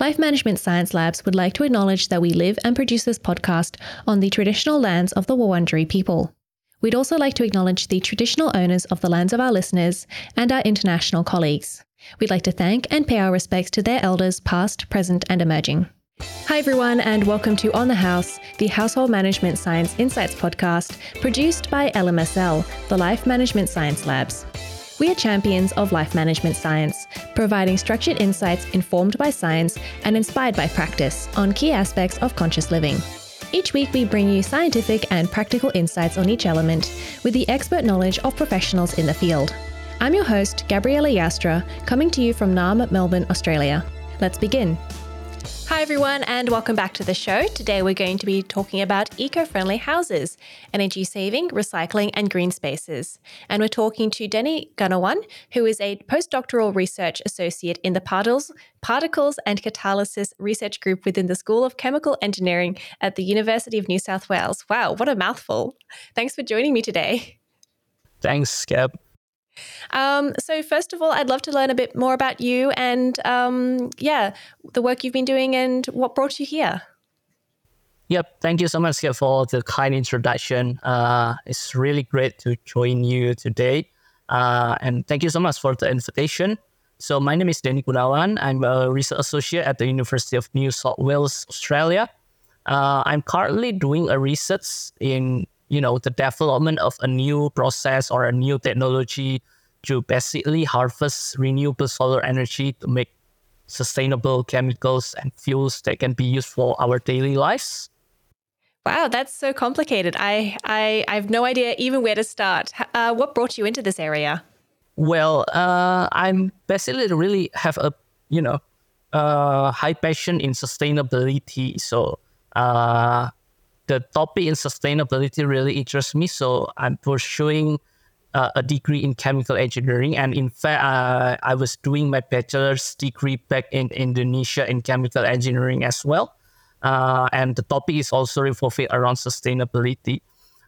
Life Management Science Labs would like to acknowledge that we live and produce this podcast on the traditional lands of the Wurundjeri people. We'd also like to acknowledge the traditional owners of the lands of our listeners and our international colleagues. We'd like to thank and pay our respects to their elders, past, present, and emerging. Hi, everyone, and welcome to On the House, the Household Management Science Insights podcast produced by LMSL, the Life Management Science Labs. We are champions of life management science, providing structured insights informed by science and inspired by practice on key aspects of conscious living. Each week, we bring you scientific and practical insights on each element with the expert knowledge of professionals in the field. I'm your host, Gabriella Joustra, coming to you from Naarm, Melbourne, Australia. Let's begin. Hi, everyone, and welcome back to the show. Today, we're going to be talking about eco friendly houses, energy saving, recycling, and green spaces. And we're talking to Denny Gunawan, who is a postdoctoral research associate in the Particles, Particles and Catalysis Research Group within the School of Chemical Engineering at the University of New South Wales. Wow, what a mouthful. Thanks for joining me today. Thanks, Gab. Um, so, first of all, I'd love to learn a bit more about you and, um, yeah, the work you've been doing and what brought you here. Yep. Thank you so much for the kind introduction. Uh, it's really great to join you today. Uh, and thank you so much for the invitation. So, my name is Denny Gunawan. I'm a research associate at the University of New South Wales, Australia. Uh, I'm currently doing a research in you know the development of a new process or a new technology to basically harvest renewable solar energy to make sustainable chemicals and fuels that can be used for our daily lives. Wow, that's so complicated. I I, I have no idea even where to start. Uh, what brought you into this area? Well, uh, I'm basically really have a you know uh, high passion in sustainability. So uh, the topic in sustainability really interests me. So I'm pursuing uh, a degree in chemical engineering. And in fact, uh, I was doing my bachelor's degree back in Indonesia in chemical engineering as well. Uh, and the topic is also revolving around sustainability.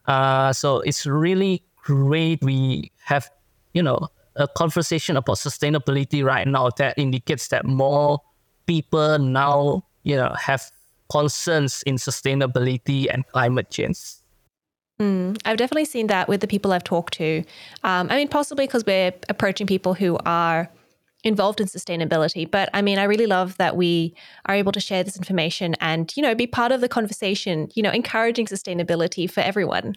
Uh, so it's really great we have, you know, a conversation about sustainability right now that indicates that more people now, you know, have concerns in sustainability and climate change. Mm, I've definitely seen that with the people I've talked to. Um, I mean, possibly because we're approaching people who are involved in sustainability. But I mean, I really love that we are able to share this information and, you know, be part of the conversation, you know, encouraging sustainability for everyone.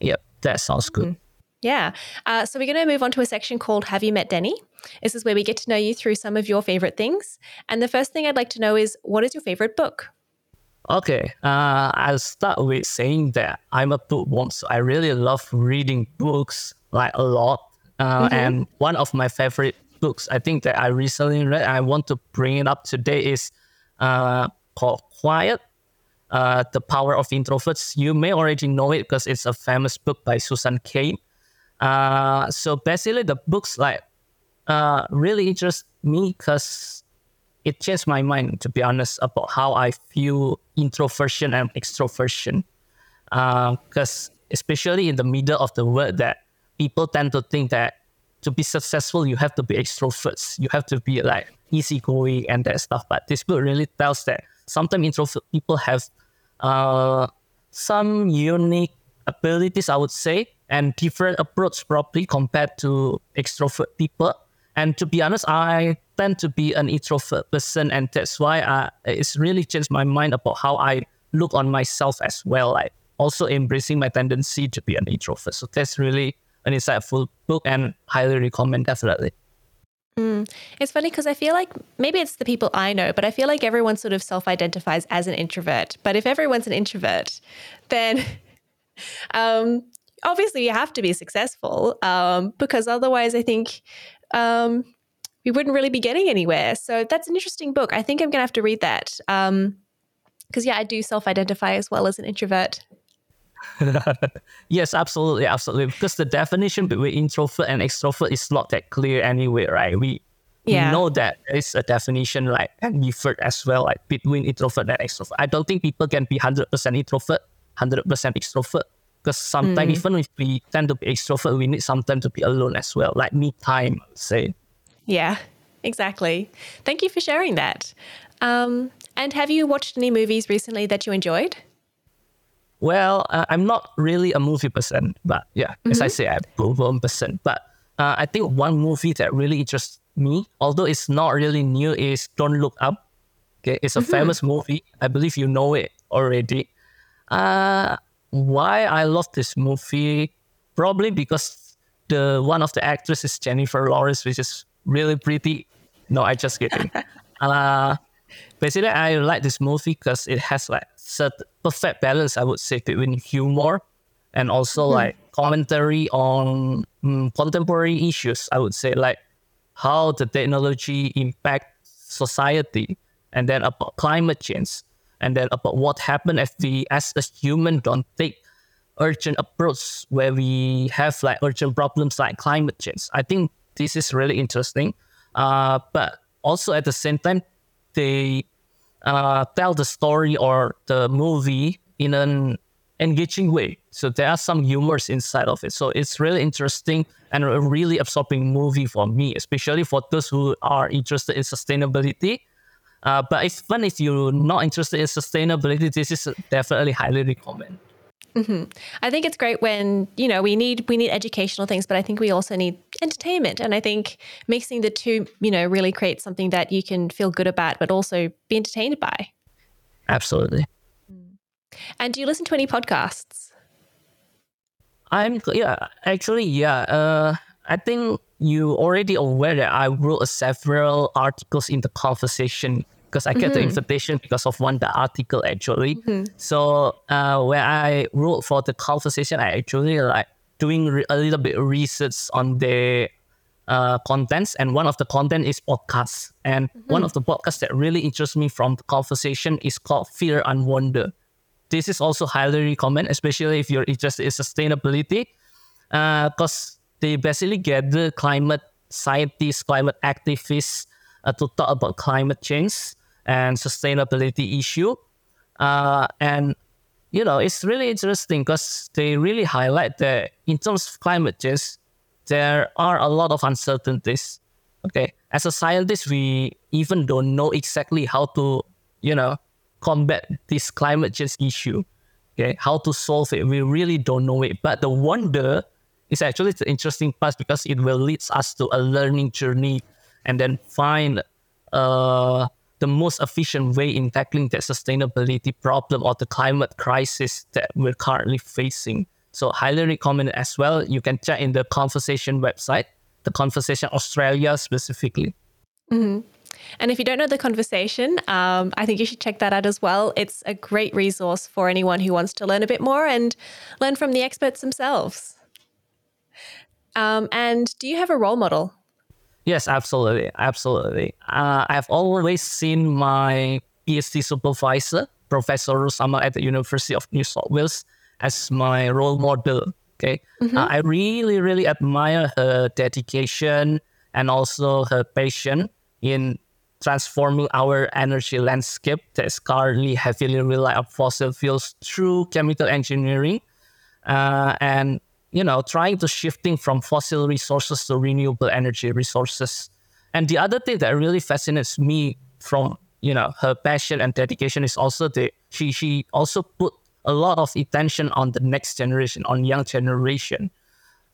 Yep, that sounds good. Mm. Yeah. Uh, so we're going to move on to a section called Have You Met Denny? This is where we get to know you through some of your favorite things. And the first thing I'd like to know is what is your favorite book? Okay, uh, I'll start with saying that I'm a bookworm, so I really love reading books like a lot. Uh, mm-hmm. And one of my favorite books, I think that I recently read, I want to bring it up today, is uh, called Quiet, uh, The Power of Introverts. You may already know it because it's a famous book by Susan Cain. Uh, so basically, the books like uh, really interest me because it changed my mind, to be honest, about how I feel introversion and extroversion. Because uh, especially in the middle of the world, that people tend to think that to be successful, you have to be extroverts. You have to be like easygoing and that stuff. But this book really tells that sometimes introvert people have uh, some unique abilities, I would say, and different approach probably compared to extrovert people. And to be honest, I tend to be an introvert person, and that's why I, it's really changed my mind about how I look on myself as well. Like also embracing my tendency to be an introvert. So that's really an insightful book, and highly recommend definitely. Mm. It's funny because I feel like maybe it's the people I know, but I feel like everyone sort of self identifies as an introvert. But if everyone's an introvert, then um, obviously you have to be successful um, because otherwise, I think um, we wouldn't really be getting anywhere. So that's an interesting book. I think I'm going to have to read that. Um, because, yeah, I do self identify as well as an introvert. yes, absolutely, absolutely. Because the definition between introvert and extrovert is not that clear anyway, right? We, yeah. we know that is a definition like and as well, like between introvert and extrovert. I don't think people can be hundred percent introvert, hundred percent extrovert. Because sometimes mm. even if we tend to be extrovert, we need sometimes to be alone as well, like me time, say. Yeah, exactly. Thank you for sharing that. Um, and have you watched any movies recently that you enjoyed? Well, uh, I'm not really a movie person, but yeah, mm-hmm. as I say, I'm a bookworm person. But uh, I think one movie that really interests me, although it's not really new, is Don't Look Up. Okay, it's a mm-hmm. famous movie. I believe you know it already. Uh, why I love this movie? Probably because the one of the actresses is Jennifer Lawrence, which is really pretty. No, I just kidding. uh, basically, I like this movie because it has like such perfect balance, I would say, between humor and also mm. like commentary on um, contemporary issues. I would say like how the technology impact society, and then about climate change, and then about what happened if we, as a human, don't take urgent approach where we have like urgent problems like climate change. I think this is really interesting. Uh, but also at the same time, they uh, tell the story or the movie in an engaging way. So there are some humors inside of it. So it's really interesting and a really absorbing movie for me, especially for those who are interested in sustainability. Uh, but it's fun if you're not interested in sustainability. This is definitely highly recommend. Mm-hmm. I think it's great when you know we need we need educational things, but I think we also need entertainment, and I think mixing the two, you know, really creates something that you can feel good about, but also be entertained by. Absolutely. Mm. And do you listen to any podcasts? I'm yeah, actually yeah. Uh, I think you already aware that I wrote several articles in the conversation because I get mm-hmm. the invitation because of one the article actually. Mm-hmm. So uh, when I wrote for the conversation, I actually like doing re- a little bit of research on the uh, contents, and one of the content is podcasts. And mm-hmm. one of the podcasts that really interests me from the conversation is called Fear and Wonder. This is also highly recommend, especially if you're interested in sustainability, because uh, they basically gather climate scientists, climate activists uh, to talk about climate change and sustainability issue. Uh, and you know, it's really interesting because they really highlight that in terms of climate change, there are a lot of uncertainties. Okay, as a scientist, we even don't know exactly how to, you know, combat this climate change issue. Okay, how to solve it, we really don't know it. But the wonder is actually the interesting part because it will lead us to a learning journey and then find uh, the most efficient way in tackling the sustainability problem or the climate crisis that we're currently facing. So highly recommend as well. You can check in the conversation website, the conversation Australia specifically. Mm-hmm. And if you don't know the conversation, um, I think you should check that out as well. It's a great resource for anyone who wants to learn a bit more and learn from the experts themselves. Um, and do you have a role model Yes, absolutely, absolutely. Uh, I've always seen my PhD supervisor, Professor Rose Amal at the University of New South Wales, as my role model. Okay, mm-hmm. uh, I really, really admire her dedication and also her passion in transforming our energy landscape that is currently heavily reliant on fossil fuels through chemical engineering. Uh, and you know, trying to shifting from fossil resources to renewable energy resources. And the other thing that really fascinates me from, you know, her passion and dedication is also that she she also put a lot of attention on the next generation, on young generation.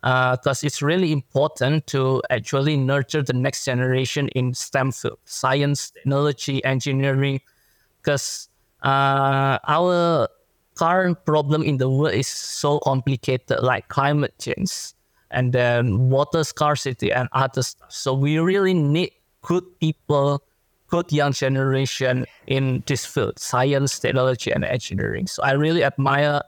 Because uh, it's really important to actually nurture the next generation in STEM field, science, technology, engineering. Because uh, our current problem in the world is so complicated, like climate change and then water scarcity and other stuff. So we really need good people, good young generation in this field, science, technology, and engineering. So I really admire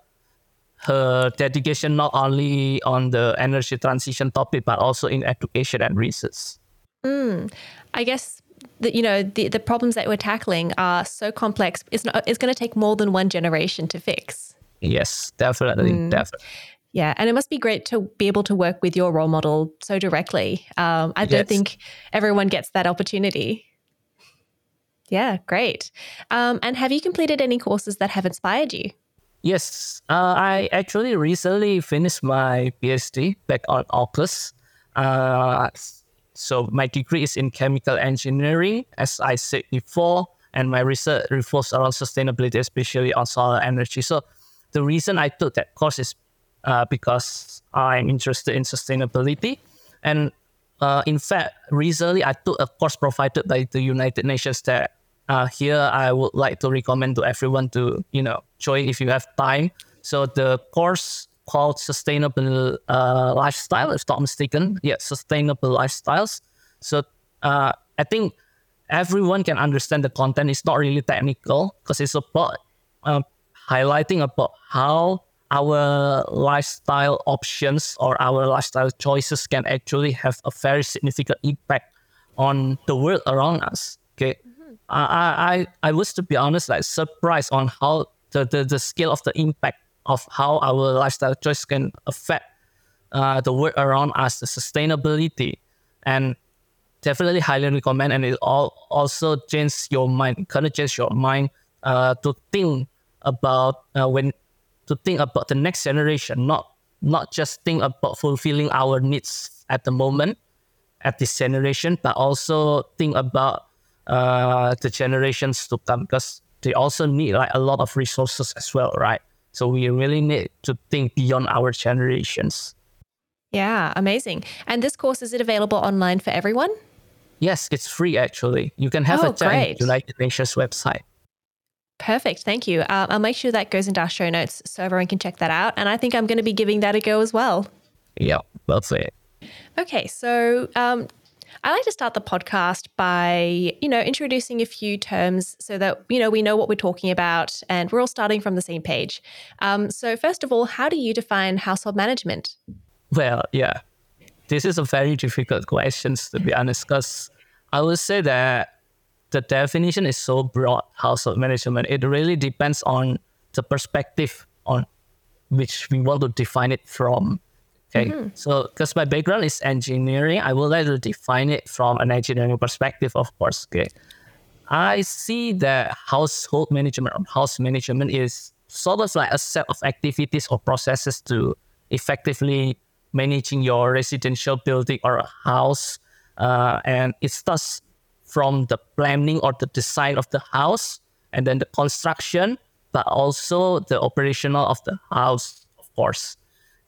her dedication not only on the energy transition topic, but also in education and research. Mm, I guess that you know the, the problems that we're tackling are so complex it's not it's going to take more than one generation to fix. Yes definitely mm. definitely. Yeah and it must be great to be able to work with your role model so directly. Um, i yes. don't think everyone gets that opportunity. Yeah great. Um, and have you completed any courses that have inspired you? Yes uh, i actually recently finished my phd back on august uh, so my degree is in chemical engineering. As I said before, and my research revolves around sustainability, especially on solar energy. So the reason I took that course is uh, because I'm interested in sustainability. And uh, in fact, recently I took a course provided by the United Nations that uh, here I would like to recommend to everyone to, you know, join if you have time. So the course called Sustainable uh, Lifestyle, if not mistaken. Yeah, Sustainable Lifestyles. So uh, I think everyone can understand the content. It's not really technical because it's about uh, highlighting about how our lifestyle options or our lifestyle choices can actually have a very significant impact on the world around us. Okay, mm-hmm. I, I I was to be honest like surprised on how the, the, the scale of the impact of how our lifestyle choice can affect uh, the world around us, the sustainability, and definitely highly recommend. And it all also changes your mind, kind of change your mind uh, to think about uh, when to think about the next generation, not not just think about fulfilling our needs at the moment, at this generation, but also think about uh, the generations to come because they also need like a lot of resources as well, right? So we really need to think beyond our generations. Yeah, amazing. And this course is it available online for everyone? Yes, it's free actually. You can have oh, a check United Nations website. Perfect. Thank you. Uh, I'll make sure that goes into our show notes so everyone can check that out. And I think I'm going to be giving that a go as well. Yeah, that's it. Okay. So um, I like to start the podcast by, you know, introducing a few terms so that, you know, we know what we're talking about and we're all starting from the same page. Um, so, first of all, how do you define household management? Well, yeah, this is a very difficult question, to be honest, because I would say that the definition is so broad household management it really depends on the perspective on which we want to define it from okay mm-hmm. so because my background is engineering i would like to define it from an engineering perspective of course okay i see that household management or house management is sort of like a set of activities or processes to effectively managing your residential building or a house uh, and it starts from the planning or the design of the house and then the construction, but also the operational of the house, of course.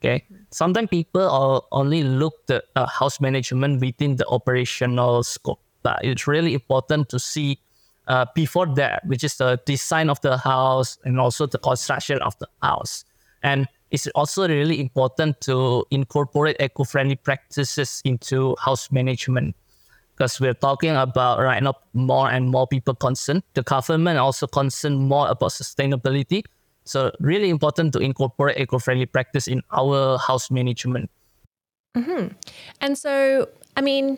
Okay. Sometimes people are only look the uh, house management within the operational scope, but it's really important to see uh, before that, which is the design of the house and also the construction of the house. And it's also really important to incorporate eco-friendly practices into house management because we're talking about right now more and more people concerned. The government also concerned more about sustainability. So really important to incorporate eco-friendly practice in our house management. Mm-hmm. And so, I mean,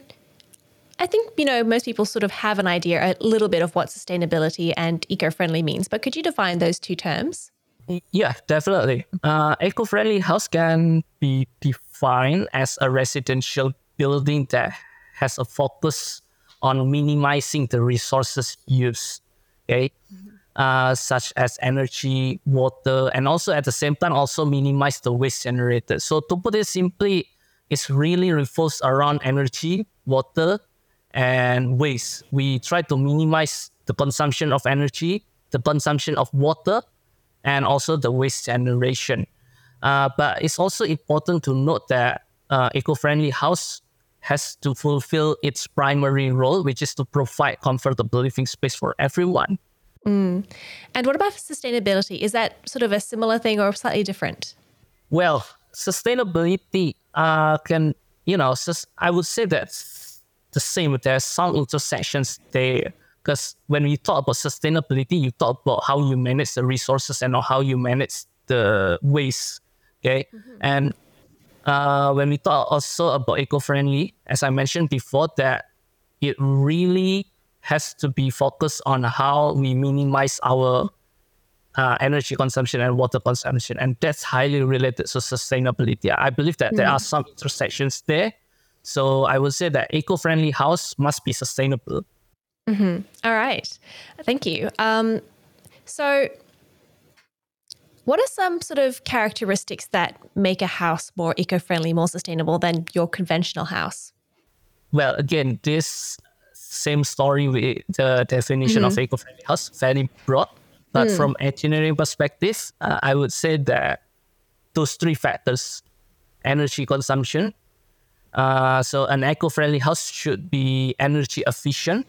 I think you know most people sort of have an idea a little bit of what sustainability and eco-friendly means. But could you define those two terms? Yeah, definitely. Uh, eco-friendly house can be defined as a residential building that has a focus on minimizing the resources used, okay, mm-hmm. Uh, such as energy, water, and also at the same time also minimize the waste generated. So to put it simply, it's really revolves around energy, water, and waste. We try to minimize the consumption of energy, the consumption of water, and also the waste generation. Uh, but it's also important to note that uh, eco-friendly house has to fulfill its primary role, which is to provide comfortable living space for everyone. Mm. And what about sustainability? Is that sort of a similar thing or slightly different? Well, sustainability uh, can, you know, I would say that's the same. There's some intersections there. Because when we talk about sustainability, you talk about how you manage the resources and how you manage the waste. Okay. Mm-hmm. And uh, when we talk also about eco-friendly, as I mentioned before, that it really has to be focused on how we minimize our uh, energy consumption and water consumption, and that's highly related to sustainability. I believe that mm there are mm. some intersections there. So I would say that eco-friendly house must be sustainable. Mm-hmm. All right, thank you. Um, so what are some sort of characteristics that make a house more eco friendly, more sustainable than your conventional house? Well, again, this same story with the definition mm-hmm. of eco-friendly house, very broad. But mm. from engineering perspective, uh, I would say that those three factors, energy consumption. Uh, so an eco-friendly house should be energy efficient.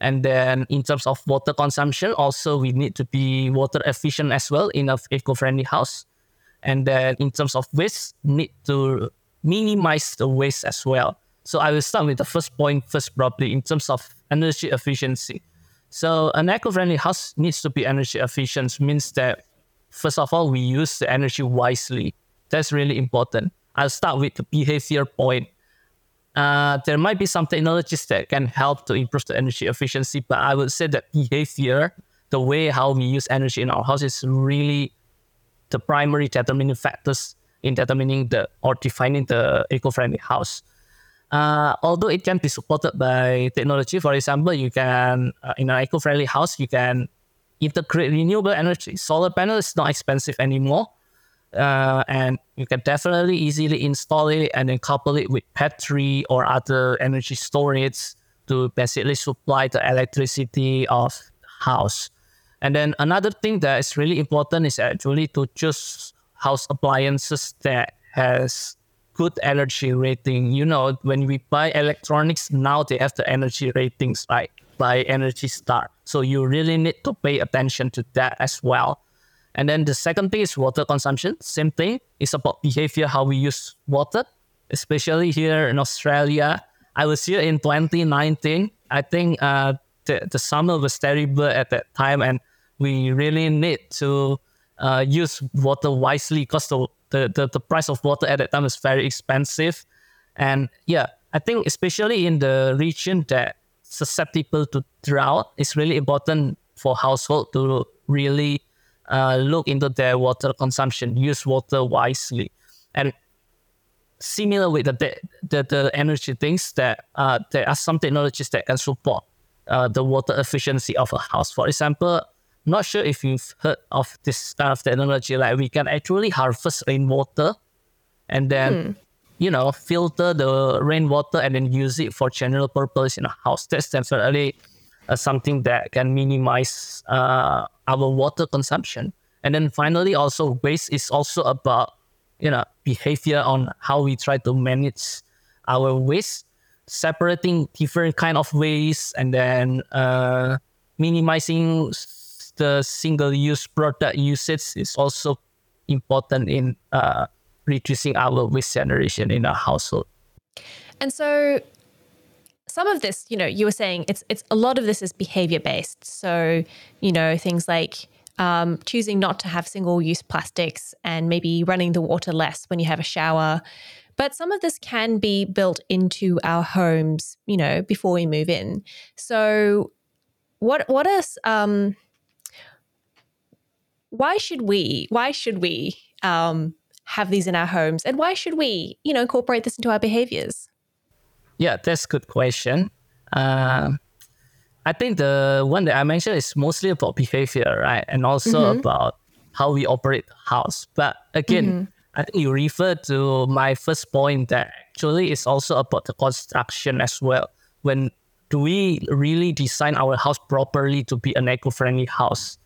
And then in terms of water consumption, also we need to be water efficient as well in an eco-friendly house. And then in terms of waste, need to minimize the waste as well. So I will start with the first point first, probably in terms of energy efficiency. So an eco-friendly house needs to be energy efficient, means that first of all, we use the energy wisely. That's really important. I'll start with the behavior point. Uh, there might be some technologies that can help to improve the energy efficiency, but I would say that behavior, the way how we use energy in our house is really the primary determining factors in determining the or defining the eco-friendly house. Uh, although it can be supported by technology, for example, you can uh, in an eco-friendly house you can integrate renewable energy. Solar panel is not expensive anymore, uh, and you can definitely easily install it and then couple it with battery or other energy storage to basically supply the electricity of house. And then another thing that is really important is actually to choose house appliances that has good energy rating. You know, when we buy electronics now, they have the energy ratings, right? By Energy Star. So you really need to pay attention to that as well. And then the second thing is water consumption. Same thing. It's about behavior, how we use water, especially here in Australia. I was here in 2019. I think uh, the, the summer was terrible at that time, and we really need to uh, use water wisely because the, the, the, the price of water at that time is very expensive. And yeah, I think especially in the region that susceptible to drought, it's really important for household to really uh, look into their water consumption, use water wisely. And similar with the, the, the energy things that uh, there are some technologies that can support uh, the water efficiency of a house. For example, not sure if you've heard of this kind of technology. Like we can actually harvest rainwater and then, hmm. you know, filter the rainwater and then use it for general purpose in a house. That's definitely uh, something that can minimize uh, our water consumption. And then finally, also waste is also about, you know, behavior on how we try to manage our waste, separating different kind of waste and then uh, minimizing the single-use product usage is also important in uh, reducing our waste generation in our household. And so some of this, you know, you were saying it's it's a lot of this is behavior based. So, you know, things like um, choosing not to have single use plastics and maybe running the water less when you have a shower. But some of this can be built into our homes, you know, before we move in. So, what what is um, why should we why should we um, have these in our homes? And why should we you know incorporate this into our behaviors? Yeah that's a good question. Uh, i think the one that i mentioned is mostly about behavior right? And also mm-hmm. about how we operate the house. But again mm-hmm. i think you refer to my first point that actually is also about the construction as well. When do we really design our house properly to be an eco-friendly house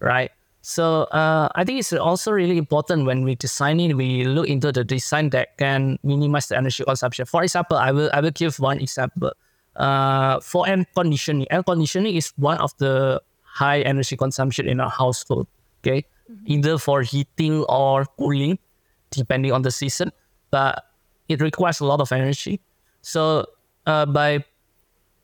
right so uh, I think it's also really important when we design it, we look into the design that can minimize the energy consumption. For example, I will I will give one example. Uh, for air conditioning, air conditioning is one of the high energy consumption in our household. Okay, mm-hmm. either for heating or cooling, depending on the season, but it requires a lot of energy. So uh, by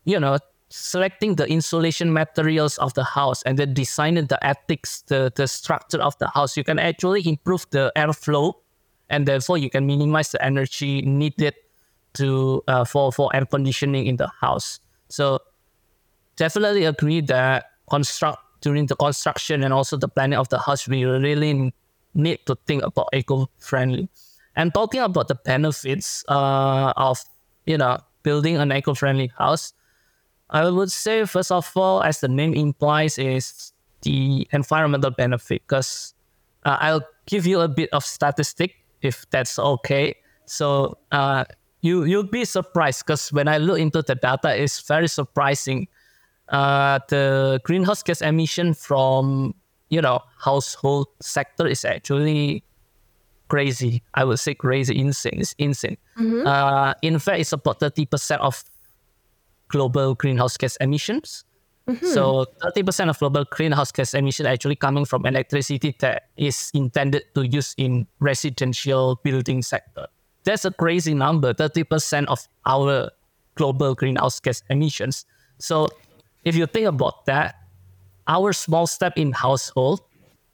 you know selecting the insulation materials of the house and then designing the attics, the, the structure of the house, you can actually improve the airflow and therefore you can minimize the energy needed to uh, for, for air conditioning in the house. So definitely agree that construct during the construction and also the planning of the house, we really need to think about eco-friendly. And talking about the benefits uh, of you know building an eco-friendly house, I would say, first of all, as the name implies, is the environmental benefit. Because uh, I'll give you a bit of statistic if that's okay. So, uh, you you'll be surprised because when I look into the data, it's very surprising. Uh, the greenhouse gas emission from you know household sector is actually crazy. I would say crazy, insane. It's insane. Mm-hmm. Uh, in fact, it's about thirty percent of global greenhouse gas emissions. Mm-hmm. So 30% of global greenhouse gas emission actually coming from electricity that is intended to use in residential building sector. That's a crazy number, 30% of our global greenhouse gas emissions. So if you think about that, our small step in household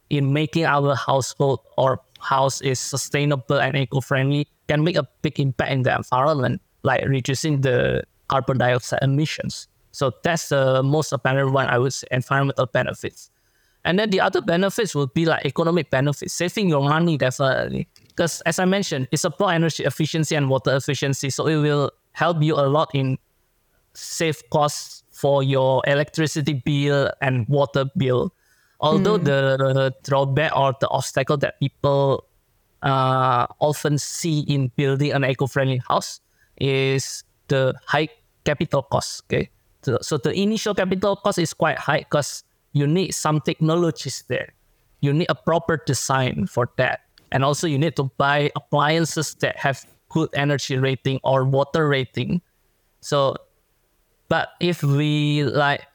in making our household or house is sustainable and eco-friendly can make a big impact in the environment, like reducing the carbon dioxide emissions. So that's the most apparent one, I would say, environmental benefits. And then the other benefits would be like economic benefits, saving your money definitely. Because as I mentioned, it's about energy efficiency and water efficiency. So it will help you a lot in save costs for your electricity bill and water bill. Although mm. the, the, drawback or the obstacle that people uh, often see in building an eco-friendly house is the high capital cost. Okay, so, so the initial capital cost is quite high because you need some technologies there. You need a proper design for that, and also you need to buy appliances that have good energy rating or water rating. So, but if we like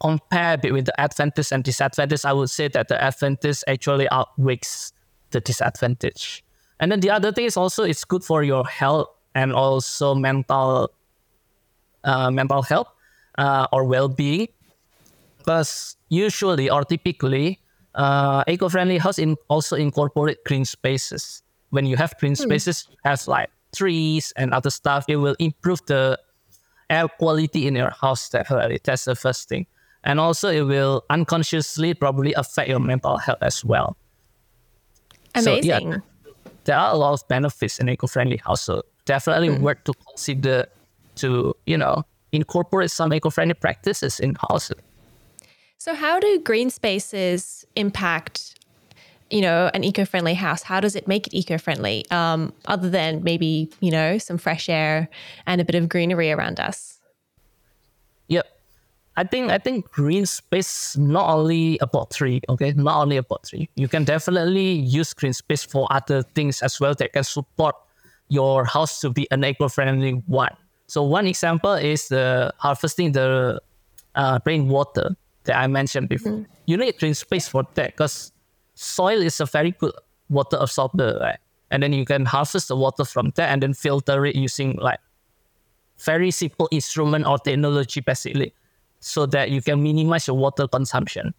compare with the advantage and disadvantage, I would say that the advantage actually outweighs the disadvantage. And then the other thing is also it's good for your health and also mental uh, mental health uh, or well-being. Because usually or typically uh, eco-friendly house in also incorporate green spaces. When you have green hmm. spaces mm. have like trees and other stuff it will improve the air quality in your house definitely. That's the first thing. And also it will unconsciously probably affect your mental health as well. Amazing so, yeah, there are a lot of benefits in eco-friendly house so definitely mm. worth to consider to, you know, incorporate some eco-friendly practices in house. So how do green spaces impact, you know, an eco-friendly house? How does it make it eco-friendly? Um, other than maybe, you know, some fresh air and a bit of greenery around us? Yep. I think I think green space not only about tree, okay, not only about tree. You can definitely use green space for other things as well that can support your house to be an eco-friendly one. So one example is the harvesting the uh, rainwater that I mentioned before. Mm. You need green space for that because soil is a very good water absorber, right? And then you can harvest the water from that and then filter it using like very simple instrument or technology basically so that you can minimize your water consumption.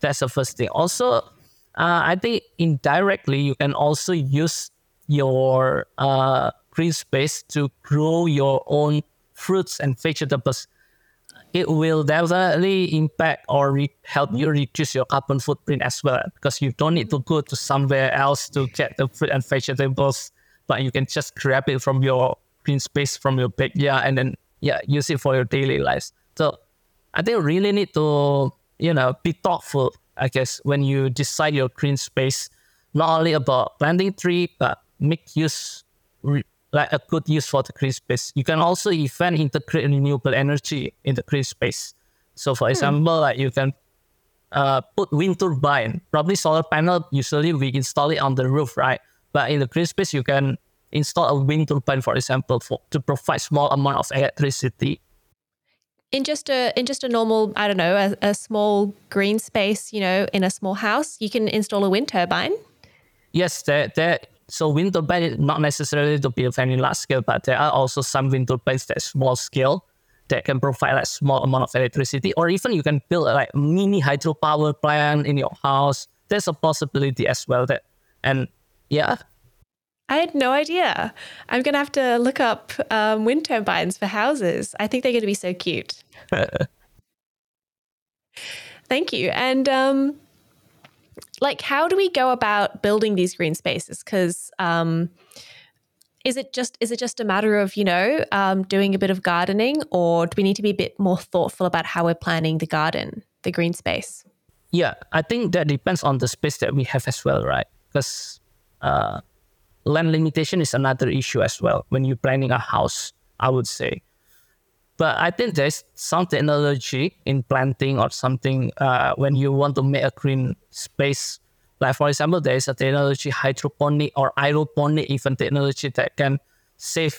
That's the first thing. Also, uh, I think indirectly you can also use your uh, green space to grow your own fruits and vegetables, it will definitely impact or re- help you reduce your carbon footprint as well because you don't need to go to somewhere else to get the fruit and vegetables, but you can just grab it from your green space from your backyard and then yeah use it for your daily lives. So I think you really need to you know be thoughtful. I guess when you decide your green space, not only about planting tree but make use like a good use for the green space. You can also even integrate renewable energy in the green space. So for hmm. example, like you can uh, put wind turbine, probably solar panel. Usually we install it on the roof, right? But in the green space, you can install a wind turbine, for example, for to provide small amount of electricity. In just a in just a normal, I don't know, a, a small green space, you know, in a small house, you can install a wind turbine. Yes, there, there so wind turbine not necessarily to be a very large scale, but there are also some wind turbines that small scale that can provide like small amount of electricity, or even you can build a, like mini hydropower plant in your house. There's a possibility as well that, and yeah. I had no idea. I'm gonna have to look up um, wind turbines for houses. I think they're gonna be so cute. Thank you. And um, like how do we go about building these green spaces? Because um, is it just is it just a matter of you know um, doing a bit of gardening or do we need to be a bit more thoughtful about how we're planning the garden the green space? Yeah i think that depends on the space that we have as well right? Because uh, land limitation is another issue as well. When you're planning a house, I would say. But I think there's some technology in planting or something uh, when you want to make a green space. Like for example, there is a technology hydroponic or aeroponic even technology that can save,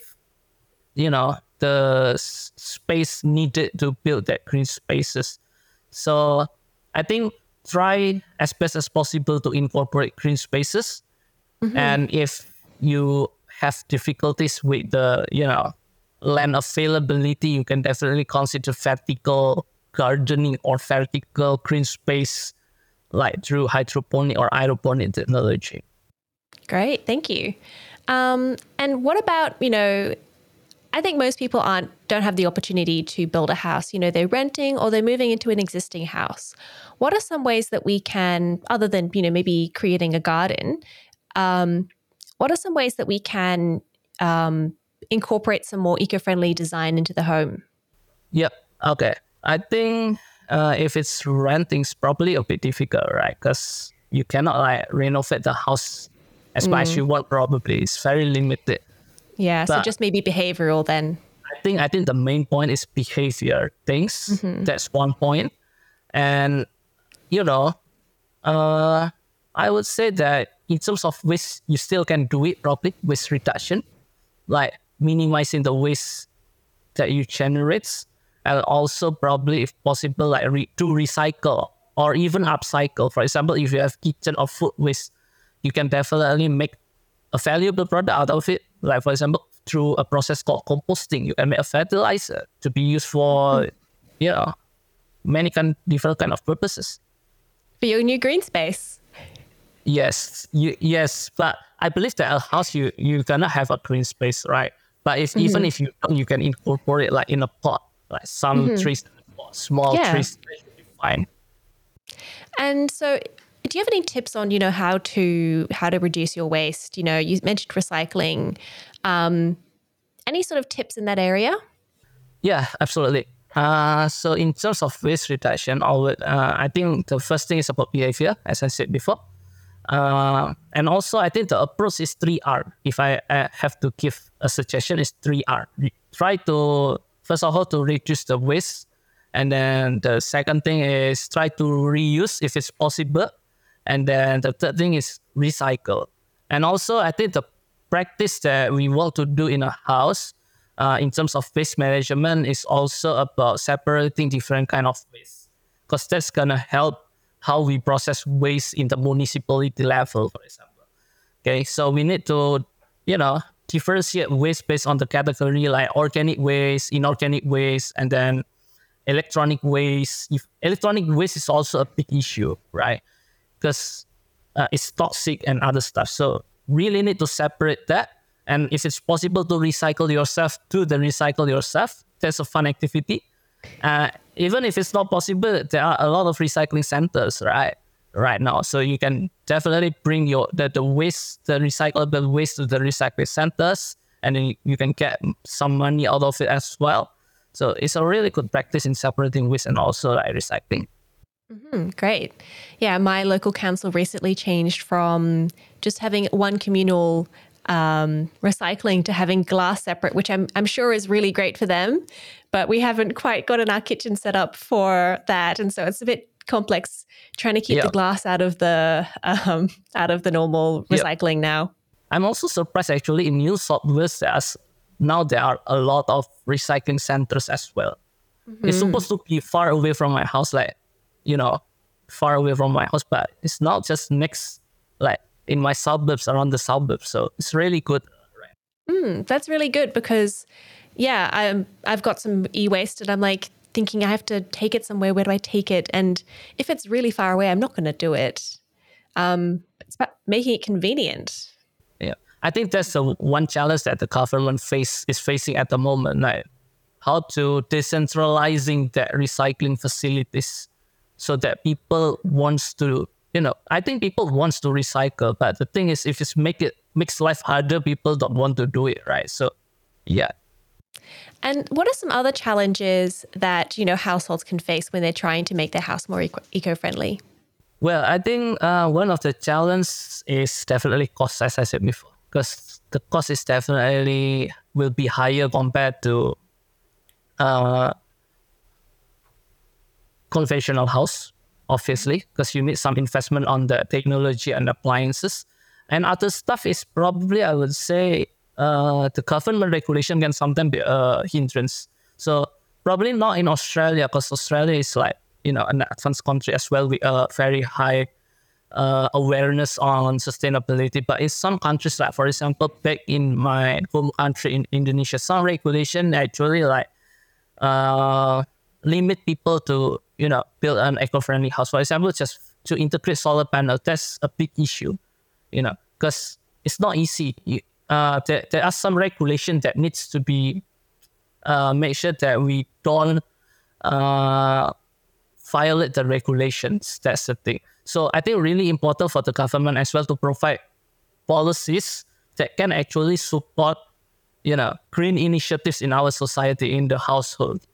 you know, the space needed to build that green spaces. So I think try as best as possible to incorporate green spaces. Mm-hmm. And if you have difficulties with the, you know, land availability, you can definitely consider vertical gardening or vertical green space like through hydroponic or aeroponic technology. Great, thank you. Um, and what about, you know, I think most people aren't don't have the opportunity to build a house. You know, they're renting or they're moving into an existing house. What are some ways that we can, other than you know maybe creating a garden, um, what are some ways that we can um, incorporate some more eco-friendly design into the home? Yep. Okay. I think uh, if it's renting, it's probably a bit difficult, right? Because you cannot like renovate the house as mm. much as you want. Probably it's very limited. Yeah, but so just maybe behavioral then. I think I think the main point is behavior things. Mm-hmm. That's one point. And you know, uh I would say that in terms of waste, you still can do it properly, with reduction, like minimizing the waste that you generate, and also probably, if possible, like re- to recycle or even upcycle. For example, if you have kitchen or food waste, you can definitely make a valuable product out of it. Like for example, through a process called composting, you can make a fertilizer to be used for, hmm. you know, many kind different kind of purposes. For your new green space. Yes, you, yes, but I believe that a house you you're gonna have a green space, right? But if mm-hmm. even if you don't, you can incorporate it like in a pot, like some mm-hmm. trees, small yeah. trees, fine. And so do you have any tips on you know how to how to reduce your waste you know you mentioned recycling um, any sort of tips in that area yeah absolutely uh, so in terms of waste reduction I uh, i think the first thing is about behavior as i said before uh, and also i think the approach is 3r if I, I have to give a suggestion is 3r try to first of all to reduce the waste. And then the second thing is try to reuse if it's possible. And then the third thing is recycle. And also, I think the practice that we want to do in a house uh, in terms of waste management is also about separating different kind of waste. Because that's gonna help how we process waste in the municipality level, for example. Okay, so we need to, you know, differentiate waste based on the category like organic waste, inorganic waste, and then electronic waste. If electronic waste is also a big issue, right? because uh, it's toxic and other stuff. So really need to separate that. And if it's possible to recycle yourself, do the recycle yourself. That's a fun activity. Uh, even if it's not possible, there are a lot of recycling centers, right? Right now, so you can definitely bring your the, the waste, the recyclable waste to the recycling centers, and then you can get some money out of it as well. So it's a really good practice in separating waste and also like recycling. Mm-hmm, great. Yeah, my local council recently changed from just having one communal um, recycling to having glass separate, which I'm, I'm sure is really great for them. But we haven't quite gotten our kitchen set up for that. And so it's a bit complex trying to keep the glass out of the um, out of the normal recycling now. I'm also surprised actually in New South Wales as now there are a lot of recycling centers as well. Mm-hmm. It's supposed to be far away from my house, like you know, far away from my house, but it's not just next, like in my suburbs, around the suburbs. So it's really good. Mm, that's really good because, yeah, I'm, I've got some e waste and I'm like thinking I have to take it somewhere. Where do I take it? And if it's really far away, I'm not going to do it. Um, it's about making it convenient. Yeah, I think that's the one challenge that the government face is facing at the moment. Like how to decentralizing that recycling facilities so that people wants to you know i think people wants to recycle but the thing is if it's make it makes life harder people don't want to do it right? So yeah. And what are some other challenges that you know households can face when they're trying to make their house more eco- friendly well i think uh, one of the challenges is definitely cost as i said before because the cost is definitely will be higher compared to uh, conventional house, obviously, because you need some investment on the technology and appliances. And other stuff is probably, I would say, uh, the government regulation can sometimes be a hindrance. So probably not in Australia, because Australia is like, you know, an advanced country as well with a very high uh, awareness on sustainability. But in some countries, like for example, back in my home country in Indonesia, some regulation actually like uh, limit people to you know build an eco-friendly house. For example, just to integrate solar panel, that's a big issue, you know, because it's not easy. You, uh, there, there are some regulation that needs to be uh, make sure that we don't uh, violate the regulations. That's the thing. So I think really important for the government as well to provide policies that can actually support, you know, green initiatives in our society in the household.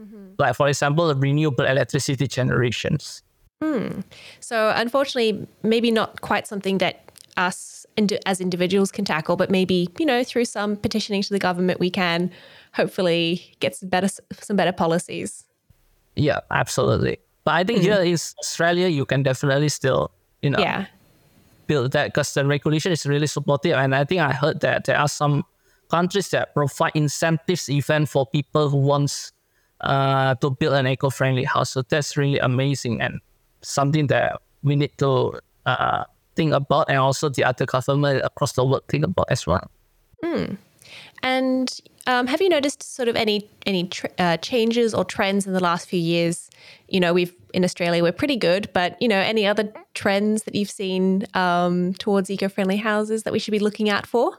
Mm-hmm. Like for example, renewable electricity generations. Mm. So unfortunately, maybe not quite something that us as individuals can tackle, but maybe you know through some petitioning to the government, we can hopefully get some better some better policies. Yeah, absolutely. But I think mm. here in Australia, you can definitely still, you know, yeah. build that because the regulation is really supportive. And I think I heard that there are some countries that provide incentives even for people who wants uh, to build an eco-friendly house. So that's really amazing and something that we need to uh, think about, and also the other government across the world think about as well. Mm. And um, have you noticed sort of any any tr- uh, changes or trends in the last few years? You know, we've in Australia we're pretty good, but you know, any other trends that you've seen um, towards eco-friendly houses that we should be looking out for?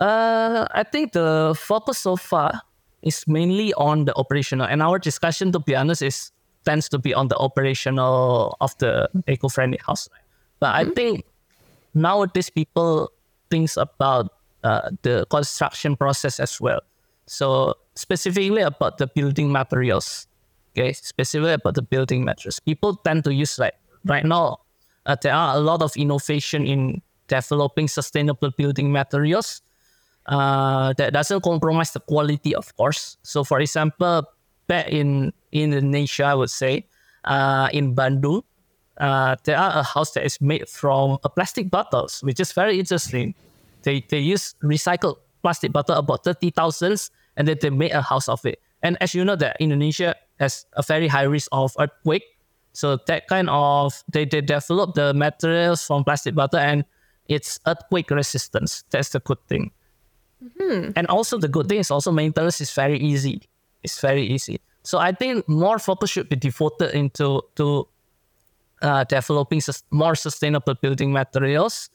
Uh, I think the focus so far is mainly on the operational, and our discussion, to be honest, is tends to be on the operational of the eco-friendly house. But. I think nowadays people thinks about uh, the construction process as well. So specifically about the building materials, okay, specifically about the building materials, people tend to use like right now. Uh, there are a lot of innovation in developing sustainable building materials uh, that doesn't compromise the quality, of course. So, for example, back in Indonesia, I would say, uh, in Bandung, uh, there are a house that is made from a plastic bottles, which is very interesting. They they use recycled plastic bottle about thirty thousands, and then they made a house of it. And as you know, that Indonesia has a very high risk of earthquake, so that kind of they they develop the materials from plastic bottle and it's earthquake resistance. That's the good thing. Mm-hmm. And also the good thing is also maintenance is very easy. It's very easy. So I think more focus should be devoted into to uh, developing sus- more sustainable building materials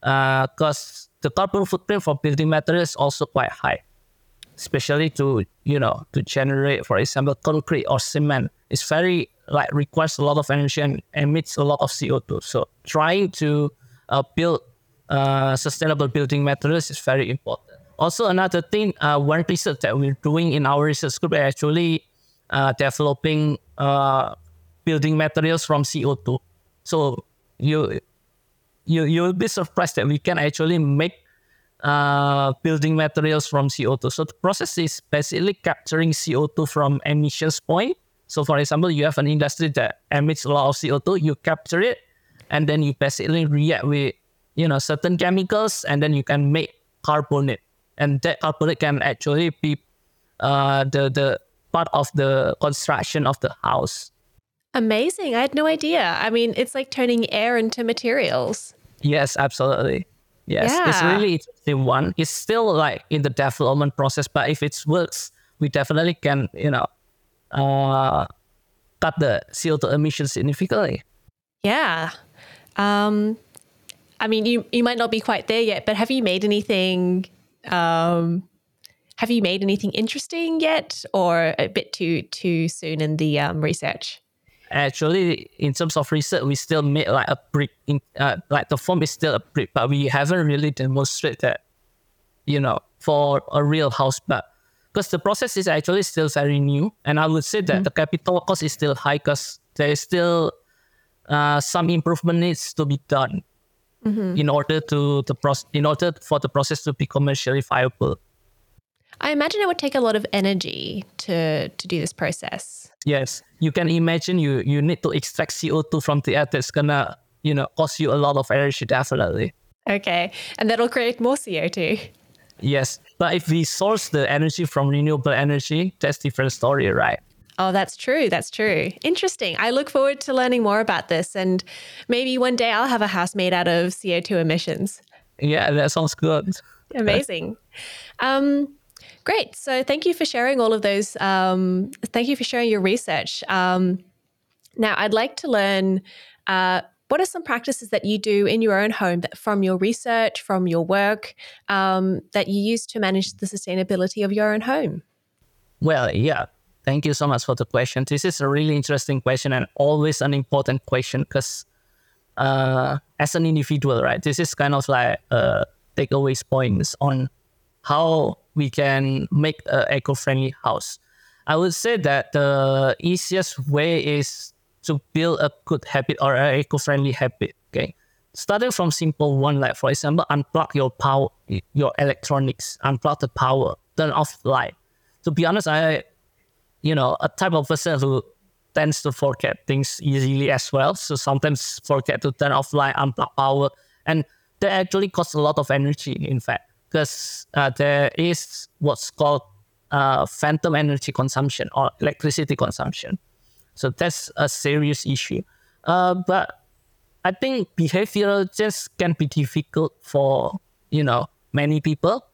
because uh, the carbon footprint for building materials is also quite high, especially to you know to generate, for example, concrete or cement. It's very like requires a lot of energy and emits a lot of CO two. So trying to uh, build uh, sustainable building materials is very important. Also, another thing, uh, one research that we're doing in our research group is actually uh, developing uh, building materials from CO two. So you you you'll be surprised that we can actually make uh, building materials from CO2. So the process is basically capturing CO2 from emissions point. So for example, you have an industry that emits a lot of CO2, you capture it, and then you basically react with you know certain chemicals, and then you can make carbonate, and that carbonate can actually be uh, the the part of the construction of the house. Amazing! I had no idea. I mean, it's like turning air into materials. Yes, absolutely. Yes, yeah. it's really interesting one. It's still like in the development process, but if it works, we definitely can, you know, uh, cut the CO2 emissions significantly. Yeah. Um, I mean, you you might not be quite there yet, but have you made anything? Um, have you made anything interesting yet, or a bit too too soon in the um, research? actually in terms of research we still made like a brick in uh, like the form is still a brick but we haven't really demonstrated that you know for a real house but because the process is actually still very new and i would say that mm-hmm. the capital cost is still high because there is still uh, some improvement needs to be done Mm-hmm. in order to the process in order for the process to be commercially viable. I imagine it would take a lot of energy to to do this process. Yes, you can imagine you you need to extract CO two from the air. That's gonna you know cost you a lot of energy, definitely. Okay, and that'll create more CO two. Yes, but if we source the energy from renewable energy, that's a different story, right? Oh, that's true. That's true. Interesting. I look forward to learning more about this, and maybe one day I'll have a house made out of CO two emissions. Yeah, that sounds good. Amazing. Um, great. So, thank you for sharing all of those. Um, thank you for sharing your research. Um, now, I'd like to learn uh, what are some practices that you do in your own home that, from your research, from your work, um, that you use to manage the sustainability of your own home? Well, yeah. Thank you so much for the question. This is a really interesting question and always an important question because uh, as an individual, right, this is kind of like uh, takeaways points on how we can make an eco-friendly house. I would say that the easiest way is to build a good habit or an eco-friendly habit. Okay, starting from simple one, like for example, unplug your power, your electronics, unplug the power, turn off the light. To be honest, I you know, a type of person who tends to forget things easily as well. So sometimes forget to turn off light, unplug power, and that actually costs a lot of energy. In fact, because uh, there is what's called uh, phantom energy consumption or electricity consumption. So that's a serious issue. Uh, but I think behavioral just can be difficult for you know many people.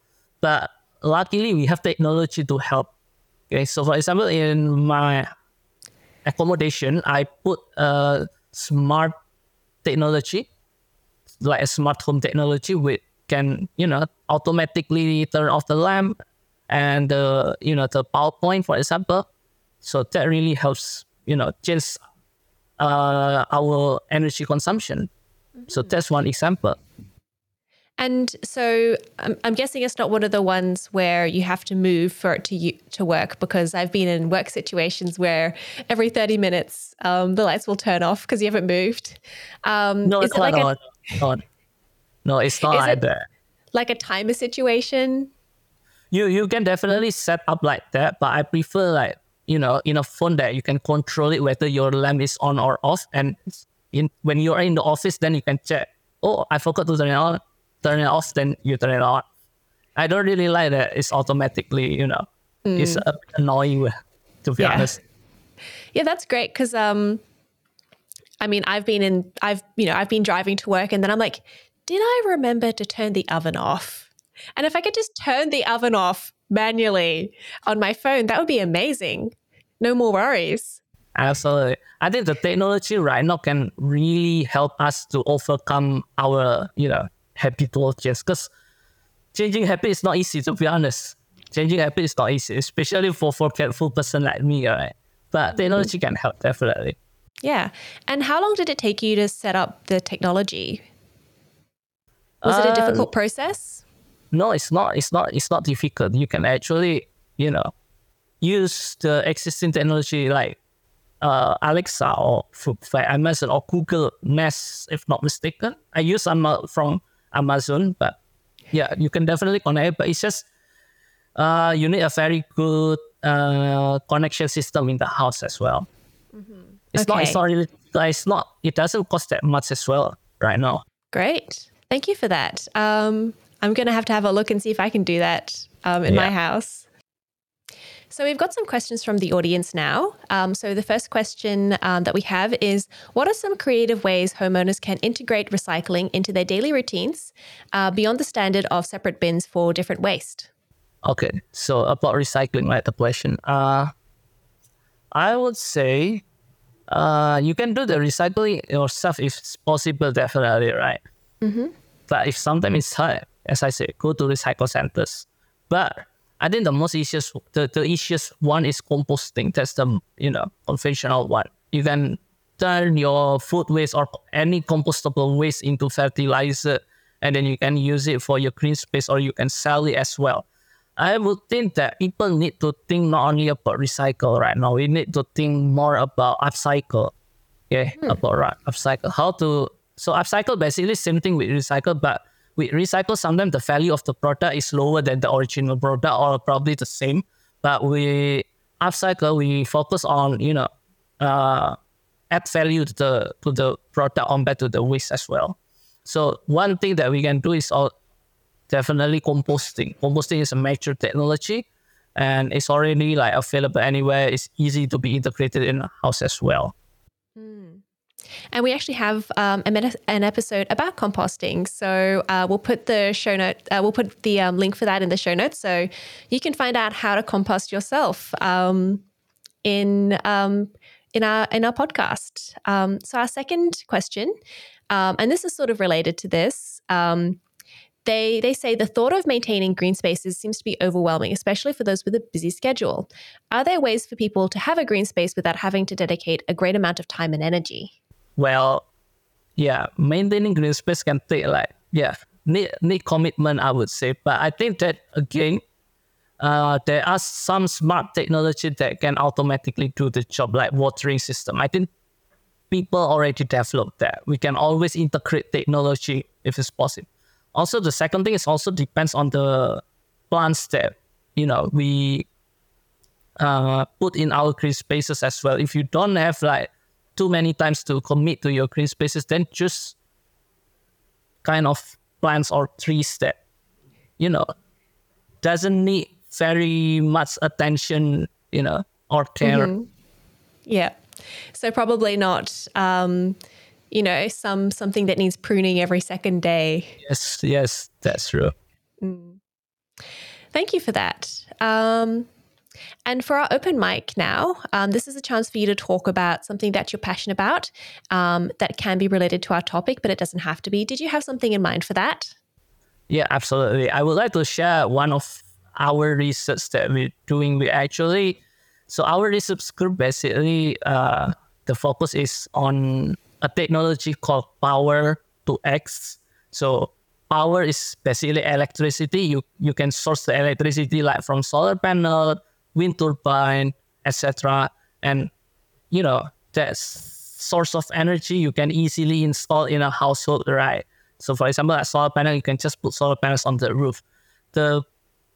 But luckily, we have technology to help Okay, so for example, in my accommodation, I put a smart technology, like a smart home technology, which can you know automatically turn off the lamp and the you know the power point, for example. So that really helps you know change uh, our energy consumption. Mm-hmm. So that's one example. And so I'm, I'm, guessing it's not one of the ones where you have to move for it to to work because I've been in work situations where every 30 minutes um, the lights will turn off because you haven't moved. Um, no, it's not, like a, No, it's not like that. Like a timer situation? You you can definitely set up like that, but I prefer like you know in a phone that you can control it whether your lamp is on or off, and in when you're in the office, then you can check. Oh, I forgot to turn it on turn it off, then you turn it on. I don't really like that. It's automatically, you know, mm. it's a bit annoying to be yeah. honest. Yeah, that's great because um, I mean, I've been in, I've you know, I've been driving to work, and then I'm like, did I remember to turn the oven off? And if I could just turn the oven off manually on my phone, that would be amazing. No more worries. Absolutely. I think the technology right now can really help us to overcome our, you know, habitual change because changing habit is not easy to be honest. Changing habit is not easy, especially for forgetful person like me, right? But technology can help definitely. Yeah. And how long did it take you to set up the technology? Was it a difficult uh, process? No, it's not. It's not. It's not difficult. You can actually, you know, use the existing technology like uh, Alexa or Amazon or Google Nest, if not mistaken. I use some from Amazon, but yeah, you can definitely connect. But it's just uh, you need a very good uh, connection system in the house as well. Mm-hmm. It's okay. not. It's not really. It's not. It doesn't cost that much as well right now. Great. Thank you for that. Um, I'm going to have to have a look and see if I can do that um, in yeah. my house. So we've got some questions from the audience now. Um, so the first question um, that we have is What are some creative ways homeowners can integrate recycling into their daily routines uh, beyond the standard of separate bins for different waste? Okay, so about recycling, right? The question. Uh, I would say uh, you can do the recycling yourself if it's possible, definitely, right? Mm-hmm. But if sometimes it's hard, as I say, go to recycle centers. But I think the most easiest, the, the easiest one is composting. That's the, you know, conventional one. You can turn your food waste or any compostable waste into fertilizer and then you can use it for your green space or you can sell it as well. I would think that people need to think not only about recycle right now, we need to think more about upcycle. Okay, hmm. about right, upcycle. How to So upcycle basically same thing with recycle, but with recycle sometimes the value of the product is lower than the original product or probably the same. But we upcycle we focus on you know uh, add value to the to the product on back to the waste as well. So one thing that we can do is all definitely composting. Composting is a major technology and it's already like available anywhere. It's easy to be integrated in a house as well. Mm. And we actually have um, an episode about composting. So uh, we'll put the show note, uh, we'll put the um, link for that in the show notes. So you can find out how to compost yourself um, in um, in our in our podcast. Um, so our second question, um, and this is sort of related to this. They they say the thought of maintaining green spaces seems to be overwhelming, especially for those with a busy schedule. Are there ways for people to have a green space without having to dedicate a great amount of time and energy? Well, yeah, maintaining green space can take like yeah need need commitment, I would say. But I think that again, uh, there are some smart technology that can automatically do the job, like watering system. I think people already developed that. We can always integrate technology if it's possible. Also, the second thing is also depends on the plants that you know we uh, put in our green spaces as well. If you don't have like too many times to commit to your green spaces, then just kind of plants or trees that you know doesn't need very much attention, you know, or care. Mm-hmm. Yeah. So probably not um, you know, some something that needs pruning every second day. Yes, yes, that's true. Mm. Thank you for that. Um, and for our open mic now, um, this is a chance for you to talk about something that you're passionate about um, that can be related to our topic, but it doesn't have to be. Did you have something in mind for that? Yeah, absolutely. I would like to share one of our research that we're doing. We actually, so our research group basically, uh, the focus is on a technology called power to X. So power is basically electricity. You you can source the electricity like from solar panel, wind turbine, etc. And you know that source of energy you can easily install in a household, right? So for example, a solar panel, you can just put solar panels on the roof. The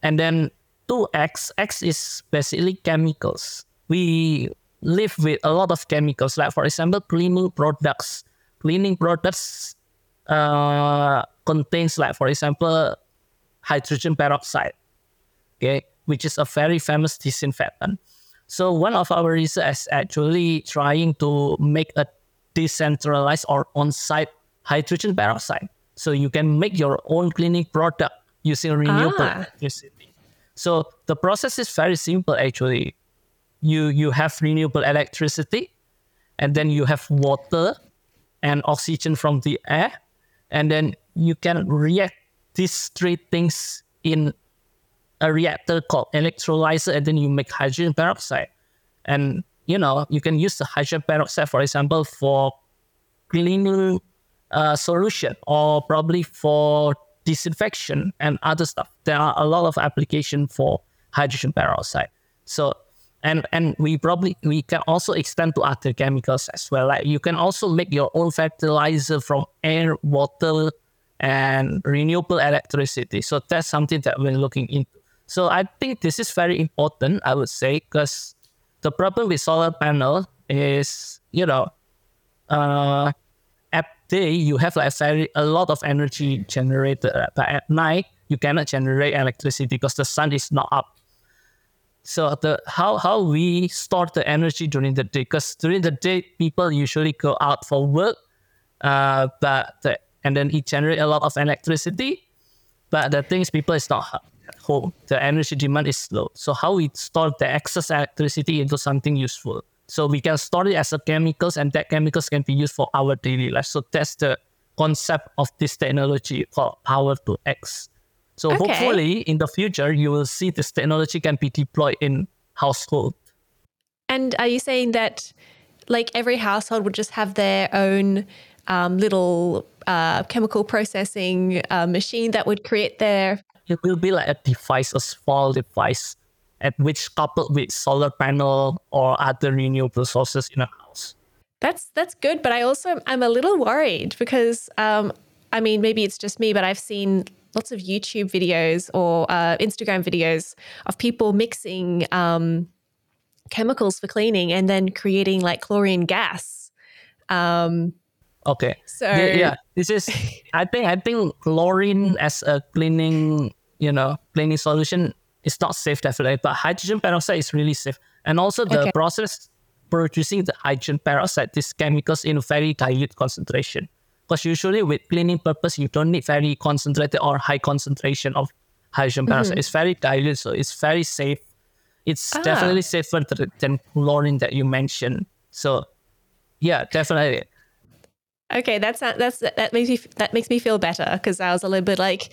and then 2x, x is basically chemicals. We live with a lot of chemicals, like for example, cleaning products. Cleaning products uh, contains, like for example, hydrogen peroxide, okay, which is a very famous disinfectant. So one of our research is actually trying to make a decentralized or on-site hydrogen peroxide. So you can make your own cleaning product using renewable ah. electricity. So the process is very simple actually you you have renewable electricity and then you have water and oxygen from the air and then you can react these three things in a reactor called electrolyzer and then you make hydrogen peroxide. And you know you can use the hydrogen peroxide for example for cleaning uh, solution or probably for disinfection and other stuff. There are a lot of application for hydrogen peroxide. So and and we probably we can also extend to other chemicals as well. Like you can also make your own fertilizer from air water and renewable electricity. So that's something that we're looking into so i think this is very important i would say because the problem with solar panel is you know uh at day you have like very a lot of energy generated but at night you cannot generate electricity because the sun is not up so the how how we store the energy during the day because during the day people usually go out for work, uh, but the, and then it generate a lot of electricity. But the thing is, people is not at home. The energy demand is low. So how we store the excess electricity into something useful? So we can store it as a chemicals, and that chemicals can be used for our daily life. So that's the concept of this technology called power to X. So okay. hopefully in the future, you will see this technology can be deployed in household. And are you saying that like every household would just have their own um, little uh, chemical processing uh, machine that would create their? It will be like a device, a small device, at which coupled with solar panel or other renewable sources in a house. That's that's good, but I also I'm a little worried because um, I mean maybe it's just me, but I've seen lots of YouTube videos or uh, Instagram videos of people mixing um, chemicals for cleaning and then creating like chlorine gas. Um, okay. So yeah, this is I think I think chlorine as a cleaning you know cleaning solution is not safe definitely, but hydrogen peroxide is really safe, and also the Okay. process producing the hydrogen peroxide, these chemicals in very dilute concentration. Because usually with cleaning purpose, you don't need very concentrated or high concentration of hydrogen peroxide. It's very dilute, so it's very safe. It's Ah. definitely safer than chlorine that you mentioned. So, yeah, definitely. Okay, that's that's that makes me that makes me feel better because I was a little bit like,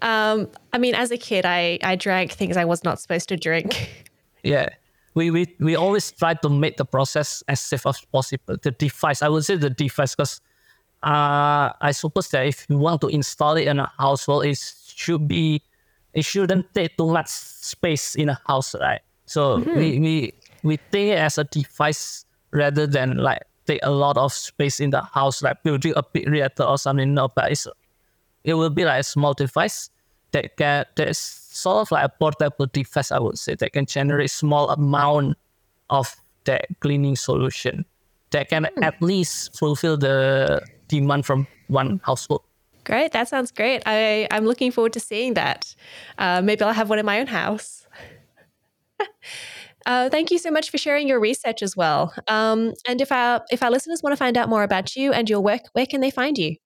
um, I mean, as a kid, I I drank things I was not supposed to drink. Yeah. We, we, we always try to make the process as safe as possible. The device, I would say the device, because uh, I suppose that if you want to install it in a household, it should be, it shouldn't take too much space in a house, right? So we, we, we think it as a device rather than like take a lot of space in the house, like building a big reactor or something. No, but it's, it will be like a small device that can that's sort of like a portable device, I would say, that can generate small amount of that cleaning solution that can at least fulfill the demand from one household. Great, that sounds great. I I'm looking forward to seeing that. Uh, maybe I'll have one in my own house. Uh, thank you so much for sharing your research as well. Um, and if our if our listeners want to find out more about you and your work, where can they find you?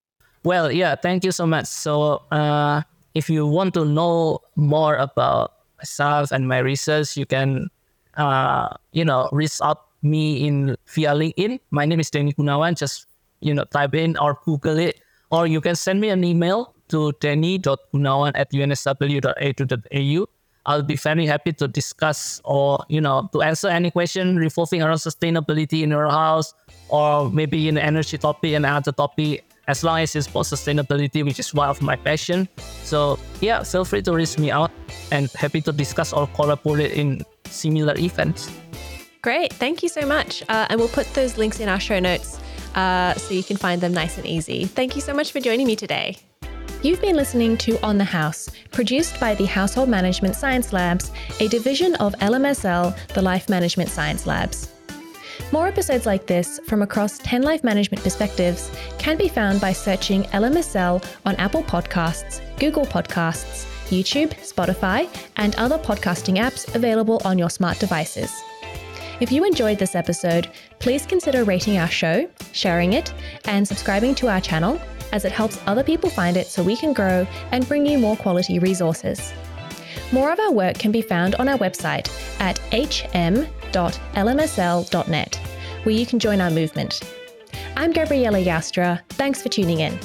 Well, yeah, thank you so much. So, uh, if you want to know more about myself and my research, you can, uh, you know, reach out me in via LinkedIn. My name is Denny Gunawan. Just you know, type in or Google it, or you can send me an email to denny.gunawan at unsw.edu.au. I'll be very happy to discuss or you know to answer any question revolving around sustainability in your house or maybe in energy topic and other topic as long as it's about sustainability which is one of my passion so yeah feel free to reach me out and happy to discuss or collaborate in similar events Great, thank you so much. Uh, and we'll put those links in our show notes uh, so you can find them nice and easy. Thank you so much for joining me today. You've been listening to On the House, produced by the Household Management Science Labs, a division of LMSL, the Life Management Science Labs. More episodes like this from across 10 life management perspectives can be found by searching LMSL on Apple Podcasts, Google Podcasts, YouTube, Spotify, and other podcasting apps available on your smart devices. If you enjoyed this episode, please consider rating our show, sharing it, and subscribing to our channel, as it helps other people find it so we can grow and bring you more quality resources. More of our work can be found on our website at hm.lmsl.net, where you can join our movement. I'm Gabriella Joustra. Thanks for tuning in.